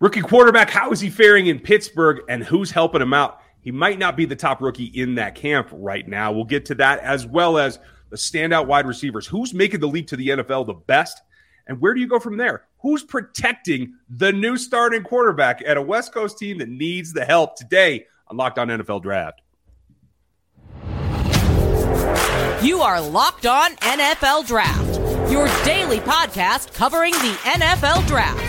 Rookie quarterback, how is he faring in Pittsburgh and who's helping him out? He might not be the top rookie in that camp right now. We'll get to that as well as the standout wide receivers. Who's making the leap to the NFL the best? And where do you go from there? Who's protecting the new starting quarterback at a West Coast team that needs the help today on Locked On NFL Draft? You are Locked On NFL Draft, your daily podcast covering the NFL Draft.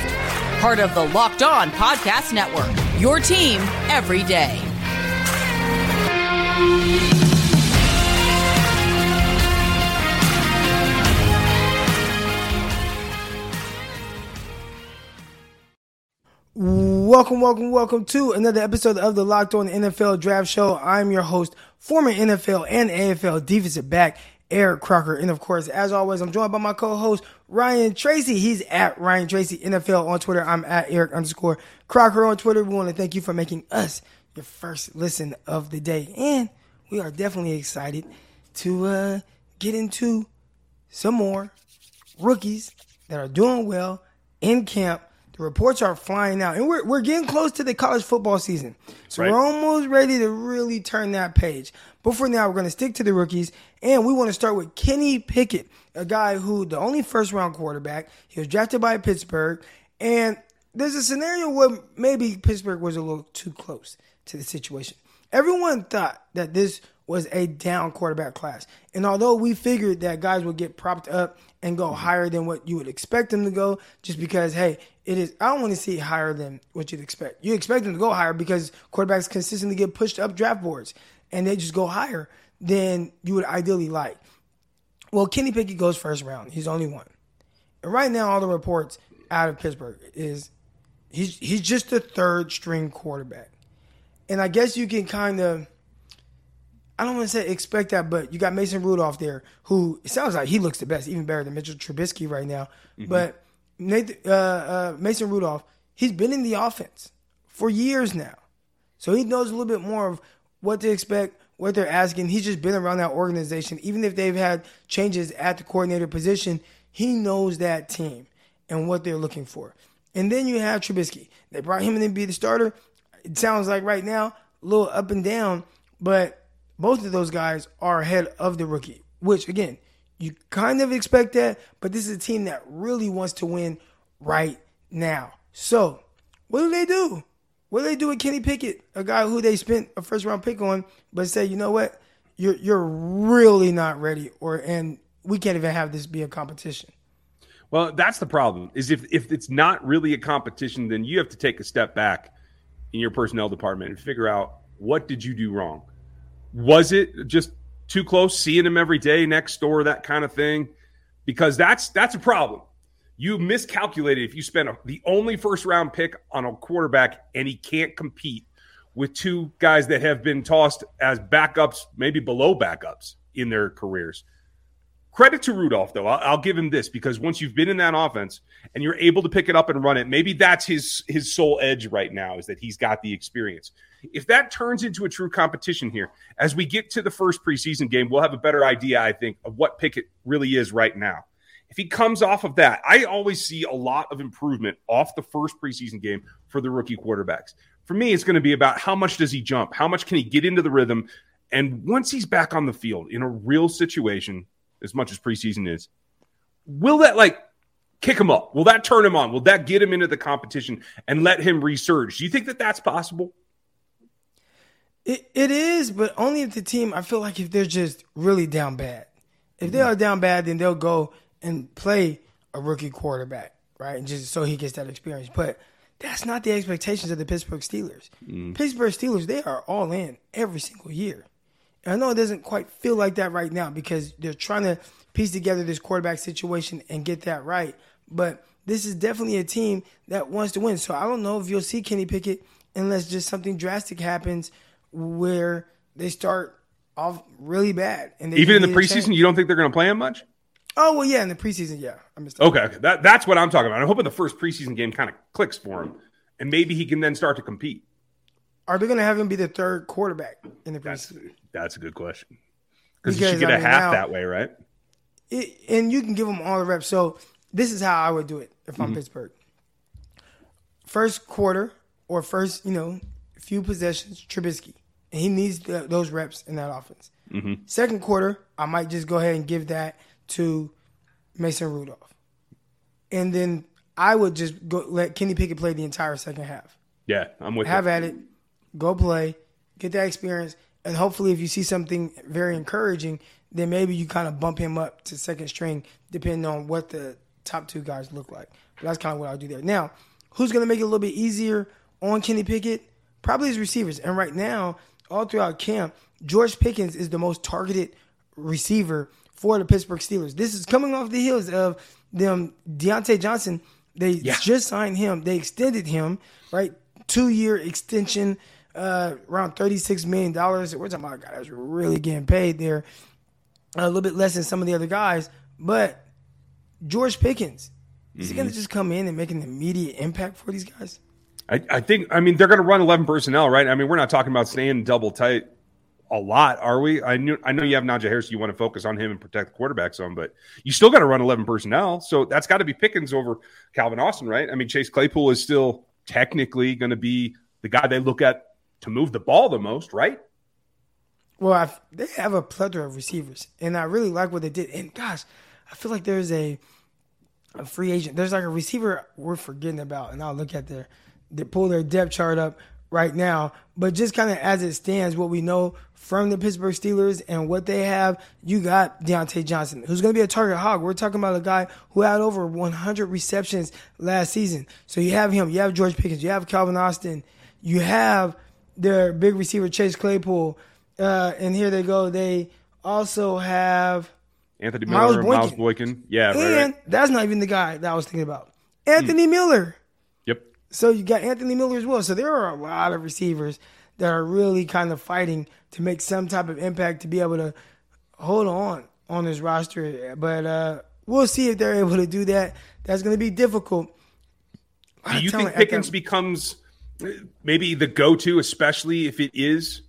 Part of the Locked On Podcast Network, your team every day. Welcome, welcome, welcome to another episode of the Locked On NFL Draft Show. I'm your host, former NFL and AFL defensive back, Eric Crocker. And of course, as always, I'm joined by my co-host, Ryan Tracy. He's at Ryan Tracy NFL on Twitter. I'm at Eric underscore Crocker on Twitter. We want to thank you for making us your first listen of the day. And we are definitely excited to uh, get into some more rookies that are doing well in camp the reports are flying out, and we're we're getting close to the college football season, so right. we're almost ready to really turn that page. But for now, we're going to stick to the rookies, and we want to start with Kenny Pickett, a guy who the only first round quarterback. He was drafted by Pittsburgh, and there's a scenario where maybe Pittsburgh was a little too close to the situation. Everyone thought that this was a down quarterback class. And although we figured that guys would get propped up and go mm-hmm. higher than what you would expect them to go, just because, hey, it is, I don't want to see higher than what you'd expect. You expect them to go higher because quarterbacks consistently get pushed up draft boards and they just go higher than you would ideally like. Well, Kenny Pickett goes first round. He's only one. And right now, all the reports out of Pittsburgh is he's he's just the third string quarterback. And I guess you can kind of I don't want to say expect that, but you got Mason Rudolph there, who it sounds like he looks the best, even better than Mitchell Trubisky right now. Mm-hmm. But Nathan, uh, uh, Mason Rudolph, he's been in the offense for years now, so he knows a little bit more of what to expect, what they're asking. He's just been around that organization, even if they've had changes at the coordinator position. He knows that team and what they're looking for. And then you have Trubisky. They brought him in to be the starter. It sounds like right now a little up and down, but both of those guys are ahead of the rookie, which again, you kind of expect that, but this is a team that really wants to win right now. So, what do they do? What do they do with Kenny Pickett, a guy who they spent a first round pick on, but say, you know what, you're you're really not ready, or and we can't even have this be a competition. Well, that's the problem. Is if if it's not really a competition, then you have to take a step back in your personnel department and figure out what did you do wrong was it just too close, seeing him every day next door, that kind of thing? Because that's that's a problem. You miscalculated if you spend a, the only first round pick on a quarterback and he can't compete with two guys that have been tossed as backups, maybe below backups in their careers. Credit to Rudolph, though. I'll, I'll, give him this because once you've been in that offense and you're able to pick it up and run it, maybe that's his his sole edge right now is that he's got the experience. If that turns into a true competition here, as we get to the first preseason game, we'll have a better idea, I think, of what Pickett really is right now. If he comes off of that, I always see a lot of improvement off the first preseason game for the rookie quarterbacks. For me, it's going to be about how much does he jump? How much can he get into the rhythm? And once he's back on the field in a real situation, as much as preseason is, will that like kick him up? Will that turn him on? Will that get him into the competition and let him resurge? Do you think that that's possible? It, it is, but only if the team, I feel like if they're just really down bad. If they are down bad, then they'll go and play a rookie quarterback, right? And just so he gets that experience. But that's not the expectations of the Pittsburgh Steelers. Mm. Pittsburgh Steelers, they are all in every single year. I know it doesn't quite feel like that right now because they're trying to piece together this quarterback situation and get that right. But this is definitely a team that wants to win. So I don't know if you'll see Kenny Pickett unless just something drastic happens where they start off really bad. And even in the preseason, you don't think they're going to play him much? Oh well, yeah, in the preseason, yeah. I missed okay, okay. That, that's what I'm talking about. I'm hoping the first preseason game kind of clicks for him, and maybe he can then start to compete. Are they going to have him be the third quarterback in the preseason? That's, that's a good question. Because you should get I mean, a half now, that way, right? It, and you can give them all the reps. So this is how I would do it if I'm mm-hmm. Pittsburgh. first quarter or first, you know, few possessions, Trubisky. And he needs the, those reps in that offense. Mm-hmm. Second quarter, I might just go ahead and give that to Mason Rudolph. And then I would just go let Kenny Pickett play the entire second half. Yeah, I'm with Have you. at it, go play, get that experience, and hopefully, if you see something very encouraging, then maybe you kind of bump him up to second string, depending on what the top two guys look like. But that's kind of what I'll do there. Now, who's going to make it a little bit easier on Kenny Pickett? Probably his receivers. And right now, all throughout camp, George Pickens is the most targeted receiver for the Pittsburgh Steelers. This is coming off the heels of them Diontae Johnson. They Yeah. just signed him. They extended him, right? Two year extension, uh, around $36 million. We're talking about a guy that's really getting paid there. A little bit less than some of the other guys. But George Pickens, is he going to just come in and make an immediate impact for these guys? I, I think. I mean, they're going to run 11 personnel, right? I mean, we're not talking about staying double tight a lot, are we? I knew. I know you have Najee Harris. You want to focus on him and protect the quarterback some, but you still got to run 11 personnel. So that's got to be Pickens over Calvin Austin, right? I mean, Chase Claypool is still technically going to be the guy they look at to move the ball the most, right? Well, i they have a plethora of receivers, and I really like what they did. And gosh, I feel like there's a a free agent. There's like a receiver we're forgetting about, and I'll look at their they pull their depth chart up right now. But just kind of as it stands, what we know from the Pittsburgh Steelers and what they have, you got Diontae Johnson, who's going to be a target hog. We're talking about a guy who had over 100 receptions last season. So you have him, you have George Pickens, you have Calvin Austin, you have their big receiver Chase Claypool, uh, and here they go. They also have Anthony Miles Miller, Miles Boykin. Boykin. Yeah, and right. that's not even the guy that I was thinking about. Anthony Miller. Yep. So you got Anthony Miller as well. So there are a lot of receivers that are really kind of fighting to make some type of impact to be able to hold on on this roster. But uh, we'll see if they're able to do that. That's going to be difficult. Do you think Pickens becomes maybe the go-to, especially if it is,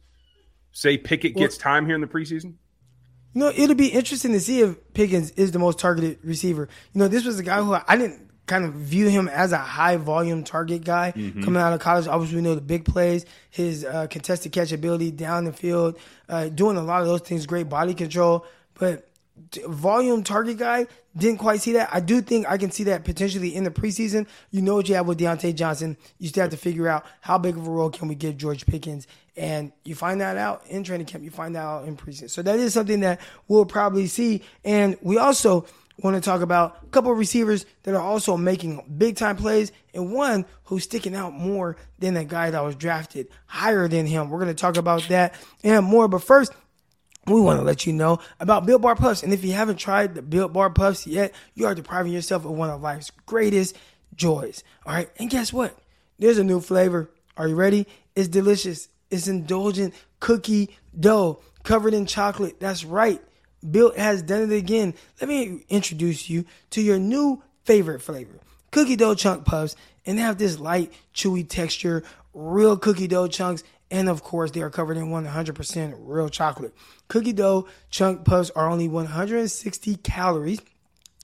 say, Pickett gets time here in the preseason? You know, it'll be interesting to see if Pickens is the most targeted receiver. You know, this was a guy who I didn't kind of view him as a high volume target guy coming out of college. Obviously, we know the big plays, his uh, contested catch ability down the field, uh, doing a lot of those things, great body control. But volume target guy didn't quite see that. I do think I can see that potentially in the preseason. You know what you have with Diontae Johnson. You still have to figure out how big of a role can we give George Pickens, and you find that out in training camp. You find that out in preseason. So that is something that we'll probably see. And we also want to talk about a couple of receivers that are also making big time plays, and one who's sticking out more than the guy that was drafted higher than him. We're going to talk about that and more. But first, we want to let you know about Built Bar Puffs. And if you haven't tried the Built Bar Puffs yet, you are depriving yourself of one of life's greatest joys. All right. And guess what? There's a new flavor. Are you ready? It's delicious. It's indulgent cookie dough covered in chocolate. That's right. Built has done it again. Let me introduce you to your new favorite flavor cookie dough chunk puffs. And they have this light, chewy texture, real cookie dough chunks. And of course, they are covered in 100% real chocolate. Cookie dough chunk puffs are only 160 calories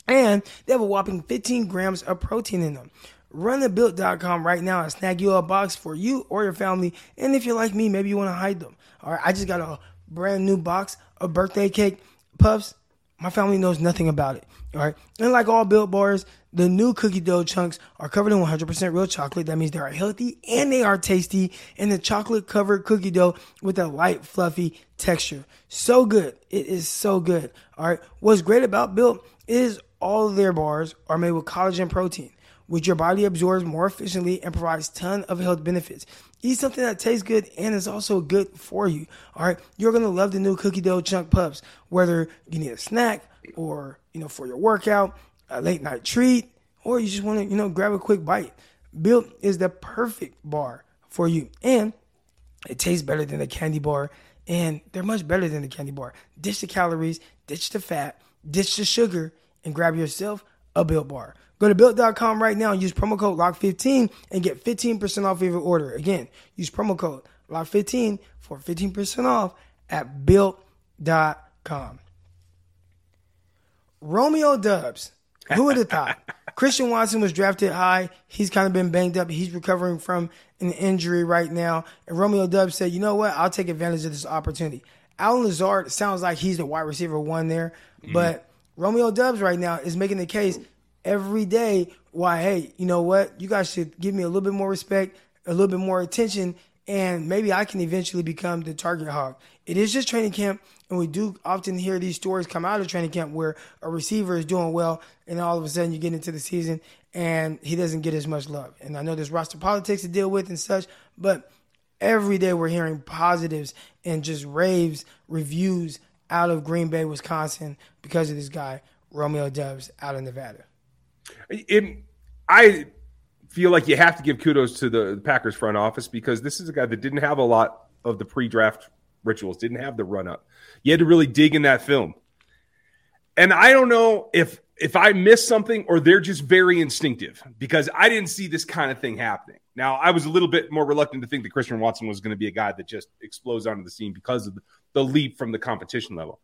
and they have a whopping 15 grams of protein in them. Run to built.com right now and snag you a box for you or your family. And if you're like me, maybe you want to hide them. All right, I just got a brand new box of birthday cake puffs. My family knows nothing about it. All right, and like all built bars, the new cookie dough chunks are covered in 100% real chocolate. That means they are healthy and they are tasty. And the chocolate covered cookie dough with a light, fluffy texture. So good. It is so good. All right. What's great about Built is all of their bars are made with collagen protein, which your body absorbs more efficiently and provides ton of health benefits. Eat something that tastes good and is also good for you. All right, you're gonna love the new cookie dough chunk puffs. Whether you need a snack or you know for your workout, a late night treat, or you just want to you know grab a quick bite. Built is the perfect bar for you, and it tastes better than a candy bar, and they're much better than the candy bar. Ditch the calories, ditch the fat, ditch the sugar, and grab yourself a Built bar. Go to built.com right now and use promo code LOCK15 and get 15% off your order. Again, use promo code LOCK15 for 15% off at built.com. Romeo Doubs. Who would have thought? Christian Watson was drafted high. He's kind of been banged up. He's recovering from an injury right now. And Romeo Doubs said, you know what? I'll take advantage of this opportunity. Allen Lazard sounds like he's the wide receiver one there, mm-hmm. but Romeo Doubs right now is making the case every day why, hey, you know what? You guys should give me a little bit more respect, a little bit more attention, and maybe I can eventually become the target hog. It is just training camp, and we do often hear these stories come out of training camp where a receiver is doing well, and all of a sudden you get into the season and he doesn't get as much love. And I know there's roster politics to deal with and such, but every day we're hearing positives and just raves, reviews out of Green Bay, Wisconsin because of this guy, Romeo Doubs, out of Nevada. It, I feel like you have to give kudos to the Packers front office because this is a guy that didn't have a lot of the pre-draft rituals, didn't have the run up. You had to really dig in that film. And I don't know if if I miss something or they're just very instinctive because I didn't see this kind of thing happening. Now, I was a little bit more reluctant to think that Christian Watson was going to be a guy that just explodes onto the scene because of the leap from the competition level.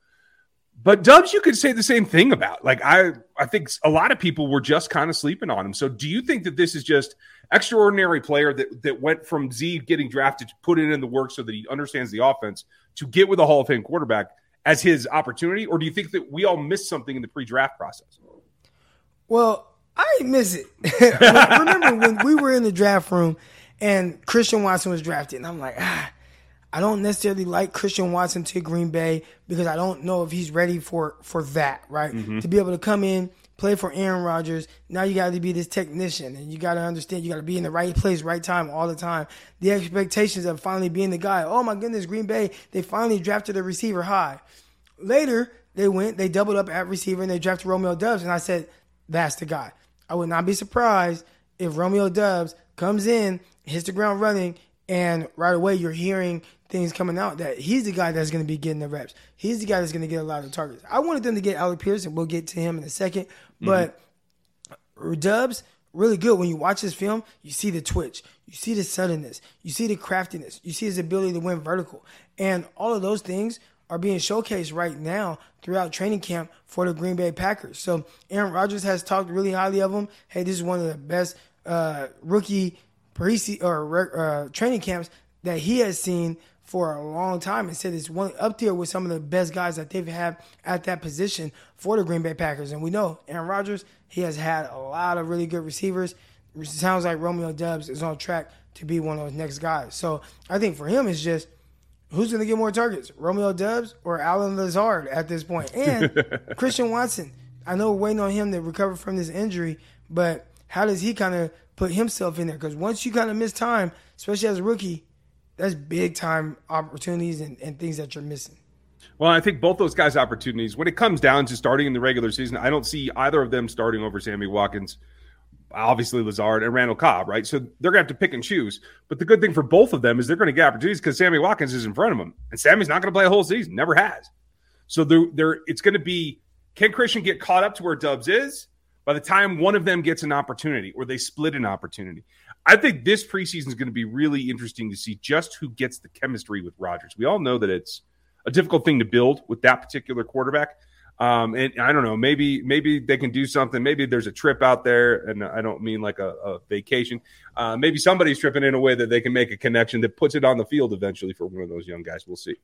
But Doubs, you could say the same thing about. Like I, I think a lot of people were just kind of sleeping on him. So, do you think that this is just extraordinary player that that went from Z getting drafted to put it in the work so that he understands the offense to get with a Hall of Fame quarterback as his opportunity, or do you think that we all missed something in the pre-draft process? Well, I miss it. Remember when we were in the draft room and Christian Watson was drafted, and I'm like, ah I don't necessarily like Christian Watson to Green Bay because I don't know if he's ready for for that, right? Mm-hmm. To be able to come in, play for Aaron Rodgers. Now you got to be this technician, and you got to understand you got to be in the right place, right time, all the time. The expectations of finally being the guy. Oh my goodness, Green Bay! They finally drafted a receiver high. Later, they went, they doubled up at receiver, and they drafted Romeo Doubs and I said, that's the guy. I would not be surprised if Romeo Doubs comes in, hits the ground running, and right away you're hearing things coming out that he's the guy that's going to be getting the reps. He's the guy that's going to get a lot of targets. I wanted them to get Alec Pierce, and we'll get to him in a second. Mm-hmm. But mm-hmm. Doubs, really good. When you watch this film, you see the twitch, you see the suddenness, you see the craftiness, you see his ability to win vertical. And all of those things are being showcased right now throughout training camp for the Green Bay Packers. So Aaron Rodgers has talked really highly of him. Hey, this is one of the best uh, rookie pre or uh, training camps that he has seen for a long time and said it's one up there with some of the best guys that they've had at that position for the Green Bay Packers. And we know Aaron Rodgers, he has had a lot of really good receivers. It sounds like Romeo Doubs is on track to be one of those next guys. So I think for him, it's just who's going to get more targets, Romeo Doubs or Allen Lazard at this point? And Christian Watson. I know we're waiting on him to recover from this injury, but how does he kind of put himself in there? Because once you kind of miss time, especially as a rookie, that's big time opportunities and, and things that you're missing. Well, I think both those guys' opportunities, when it comes down to starting in the regular season, I don't see either of them starting over Sammy Watkins, obviously Lazard and Randall Cobb, right? So they're going to have to pick and choose. But the good thing for both of them is they're going to get opportunities because Sammy Watkins is in front of them, and Sammy's not going to play a whole season, never has. So they're, they're, it's going to be can Christian get caught up to where Doubs is by the time one of them gets an opportunity or they split an opportunity? I think this preseason is going to be really interesting to see just who gets the chemistry with Rodgers. We all know that it's a difficult thing to build with that particular quarterback. Um, and I don't know, maybe maybe they can do something. Maybe there's a trip out there, and I don't mean like a, a vacation. Uh, maybe somebody's tripping in a way that they can make a connection that puts it on the field eventually for one of those young guys. We'll see.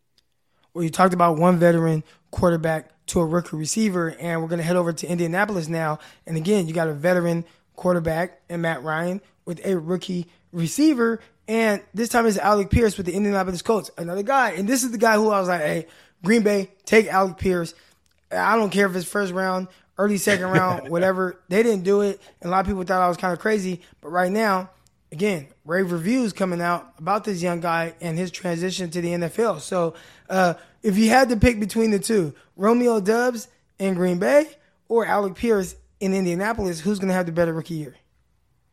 Well, you talked about one veteran quarterback to a rookie receiver, and we're going to head over to Indianapolis now. And again, you got a veteran quarterback and Matt Ryan with a rookie receiver. And this time it's Alec Pierce with the Indianapolis Colts, another guy. And this is the guy who I was like, hey, Green Bay, take Alec Pierce. I don't care if it's first round, early second round, whatever. They didn't do it. And a lot of people thought I was kind of crazy. But right now, again, rave reviews coming out about this young guy and his transition to the NFL. So uh, if you had to pick between the two, Romeo Doubs in Green Bay or Alec Pierce in Indianapolis, who's going to have the better rookie year?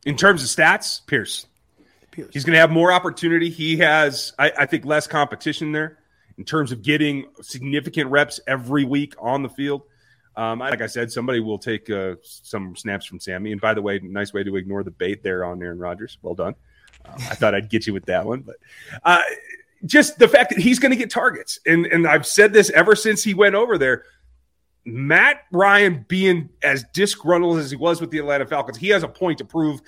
In terms of stats, Pierce. Pierce. He's going to have more opportunity. He has, I, I, think, less competition there in terms of getting significant reps every week on the field. Um, like I said, somebody will take uh, some snaps from Sammy. And by the way, nice way to ignore the bait there on Aaron Rodgers. Well done. Um, I thought I'd get you with that one, but uh, just the fact that he's going to get targets, and and I've said this ever since he went over there Matt Ryan being as disgruntled as he was with the Atlanta Falcons, he has a point to prove.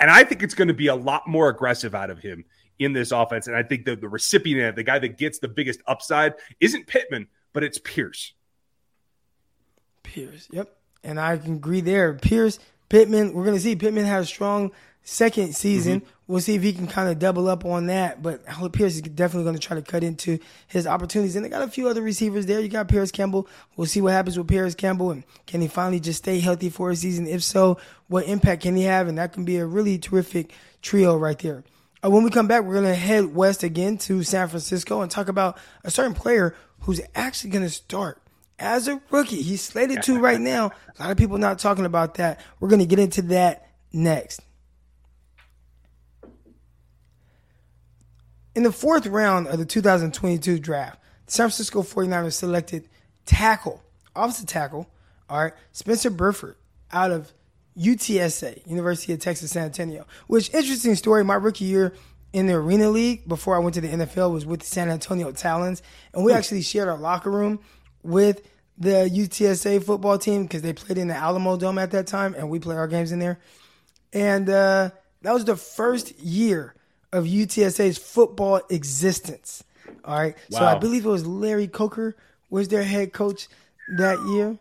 And I think it's going to be a lot more aggressive out of him in this offense. And I think that the recipient, the guy that gets the biggest upside, isn't Pittman, but it's Pierce. Pierce, yep. And I can agree there. Pierce, Pittman, we're going to see Pittman has a strong second season. Mm-hmm. We'll see if he can kind of double up on that. But Pierce is definitely going to try to cut into his opportunities. And they got a few other receivers there. You got Parris Campbell. We'll see what happens with Parris Campbell. And can he finally just stay healthy for a season? If so, what impact can he have? And that can be a really terrific trio right there. Uh, when we come back, we're going to head west again to San Francisco and talk about a certain player who's actually going to start as a rookie. He's slated to right now. A lot of people not talking about that. We're going to get into that next. In the fourth round of the 2022 draft, the San Francisco 49ers selected tackle, offensive tackle, all right, Spencer Burford out of UTSA, University of Texas San Antonio. Which interesting story. My rookie year in the Arena League before I went to the NFL was with the San Antonio Talons, and we hmm. actually shared our locker room with the UTSA football team because they played in the Alamo Dome at that time, and we played our games in there. And uh, that was the first year of UTSA's football existence. All right. Wow. So I believe it was Larry Coker was their head coach that year.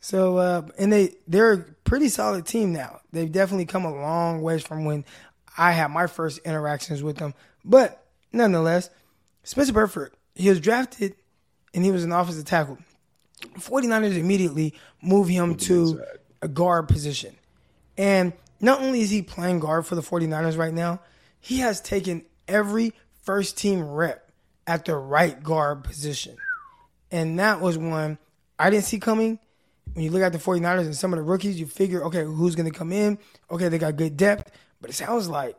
So uh, and they they're a pretty solid team now. They've definitely come a long ways from when I had my first interactions with them. But nonetheless, Spencer Burford, he was drafted and he was an offensive tackle. 49ers immediately move him to a guard position. And not only is he playing guard for the 49ers right now, he has taken every first team rep at the right guard position. And that was one I didn't see coming. When you look at the 49ers and some of the rookies, you figure, okay, who's going to come in? Okay, they got good depth. But it sounds like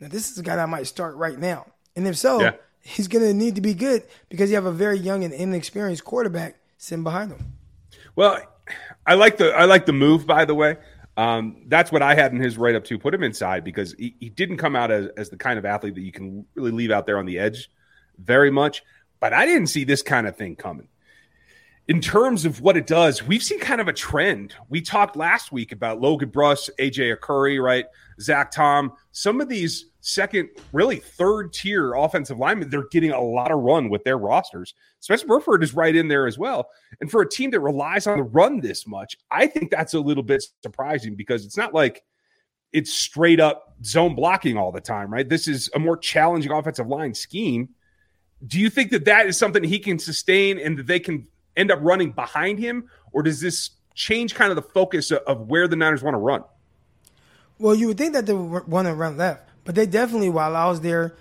now this is a guy that might start right now. And if so, yeah. he's going to need to be good because you have a very young and inexperienced quarterback sitting behind him. Well, I like the I like the move by the way. Um, that's what I had in his write up to Put him inside because he, he didn't come out as, as the kind of athlete that you can really leave out there on the edge very much. But I didn't see this kind of thing coming. In terms of what it does, we've seen kind of a trend. We talked last week about Logan Bruss, AJ Arcuri, right? Zach Tom. Some of these second, really third tier offensive linemen, they're getting a lot of run with their rosters. Spencer Burford is right in there as well. And for a team that relies on the run this much, I think that's a little bit surprising because it's not like it's straight up zone blocking all the time, right? This is a more challenging offensive line scheme. Do you think that that is something he can sustain and that they can end up running behind him? Or does this change kind of the focus of where the Niners want to run? Well, you would think that they would want to run left. But they definitely, while I was there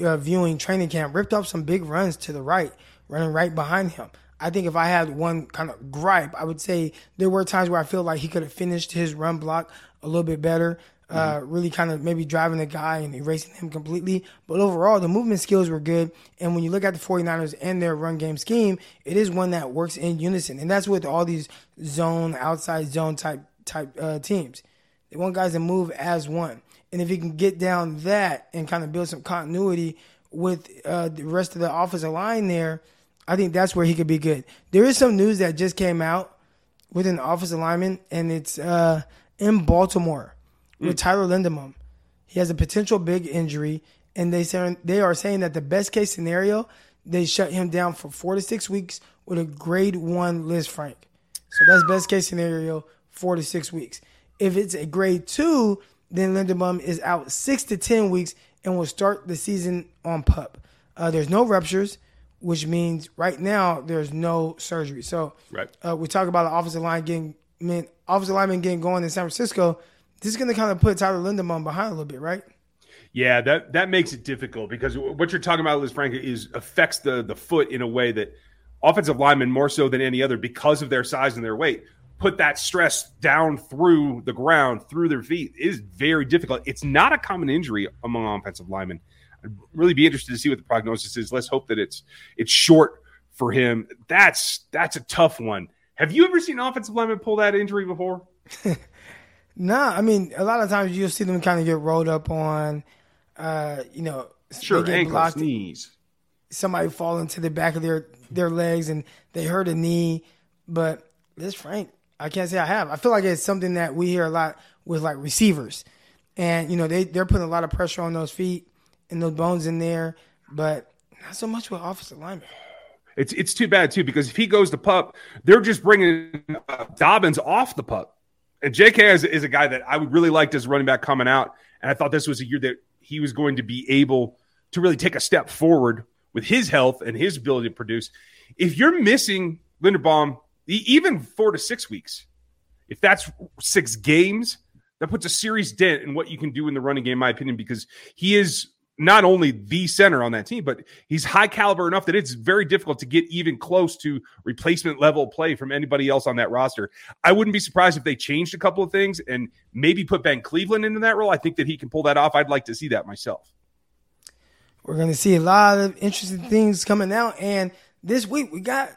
uh, viewing training camp, ripped up some big runs to the right, running right behind him. I think if I had one kind of gripe, I would say there were times where I feel like he could have finished his run block a little bit better. Uh, mm-hmm. really kind of maybe driving the guy and erasing him completely. But overall, the movement skills were good. And when you look at the 49ers and their run game scheme, it is one that works in unison. And that's with all these zone, outside zone type type uh, teams. They want guys to move as one. And if he can get down that and kind of build some continuity with uh, the rest of the offensive line there, I think that's where he could be good. There is some news that just came out with an offensive lineman, and it's uh, in Baltimore with mm. Tyler Linderbaum. He has a potential big injury, and they say they are saying that the best case scenario they shut him down for four to six weeks with a grade one Lisfranc. So that's best case scenario, four to six weeks. If it's a grade two, then Linderbaum is out six to 10 weeks and will start the season on pup. Uh, there's no ruptures, which means right now there's no surgery. So right. uh, we talk about the offensive line getting, man, offensive lineman getting going in San Francisco. This is going to kind of put Tyler Linderbaum behind a little bit, right? Yeah, that that makes it difficult because what you're talking about, Lisfranc, is affects the the foot in a way that offensive linemen more so than any other because of their size and their weight put that stress down through the ground, through their feet is very difficult. It's not a common injury among offensive linemen. I'd really be interested to see what the prognosis is. Let's hope that it's it's short for him. That's that's a tough one. Have you ever seen an offensive lineman pull that injury before? nah, I mean a lot of times you'll see them kind of get rolled up on, uh, you know, sure, ankles, blocked, knees. Somebody fall into the back of their their legs and they hurt a knee, but Lisfranc, I can't say I have. I feel like it's something that we hear a lot with like receivers, and you know they they're putting a lot of pressure on those feet and those bones in there, but not so much with offensive linemen. It's it's too bad too because if he goes to pup, they're just bringing uh, Dobbins off the pup. And J.K. is, is a guy that I would really liked as running back coming out, and I thought this was a year that he was going to be able to really take a step forward with his health and his ability to produce. If you're missing Linderbaum, even four to six weeks, if that's six games, that puts a serious dent in what you can do in the running game, in my opinion, because he is not only the center on that team, but he's high caliber enough that it's very difficult to get even close to replacement level play from anybody else on that roster. I wouldn't be surprised if they changed a couple of things and maybe put Ben Cleveland into that role. I think that he can pull that off. I'd like to see that myself. We're going to see a lot of interesting things coming out. And this week we got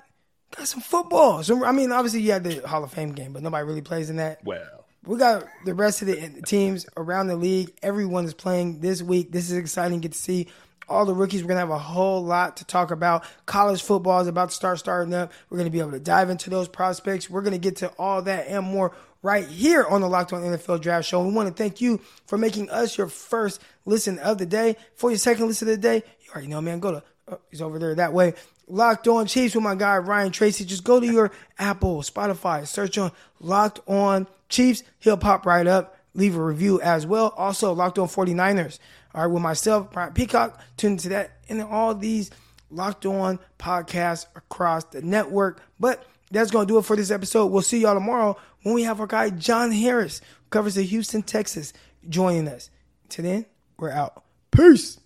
got some football. So I mean, obviously you had the Hall of Fame game, but nobody really plays in that. Well, we got the rest of the teams around the league. Everyone is playing this week. This is exciting. Get to see all the rookies. We're gonna have a whole lot to talk about. College football is about to start starting up. We're gonna be able to dive into those prospects. We're gonna get to all that and more right here on the Locked On NFL Draft Show. We want to thank you for making us your first listen of the day. For your second listen of the day, you already know, man. Go to uh, oh, he's over there that way. Locked On Chiefs with my guy Ryan Tracy. Just go to your Apple, Spotify, search on Locked On Chiefs. He'll pop right up. Leave a review as well. Also, Locked On 49ers. All right, with myself, Brian Peacock. Tune into that and all these Locked On podcasts across the network. But that's going to do it for this episode. We'll see y'all tomorrow when we have our guy John Harris, who covers the Houston, Texas, joining us. Till then, we're out. Peace.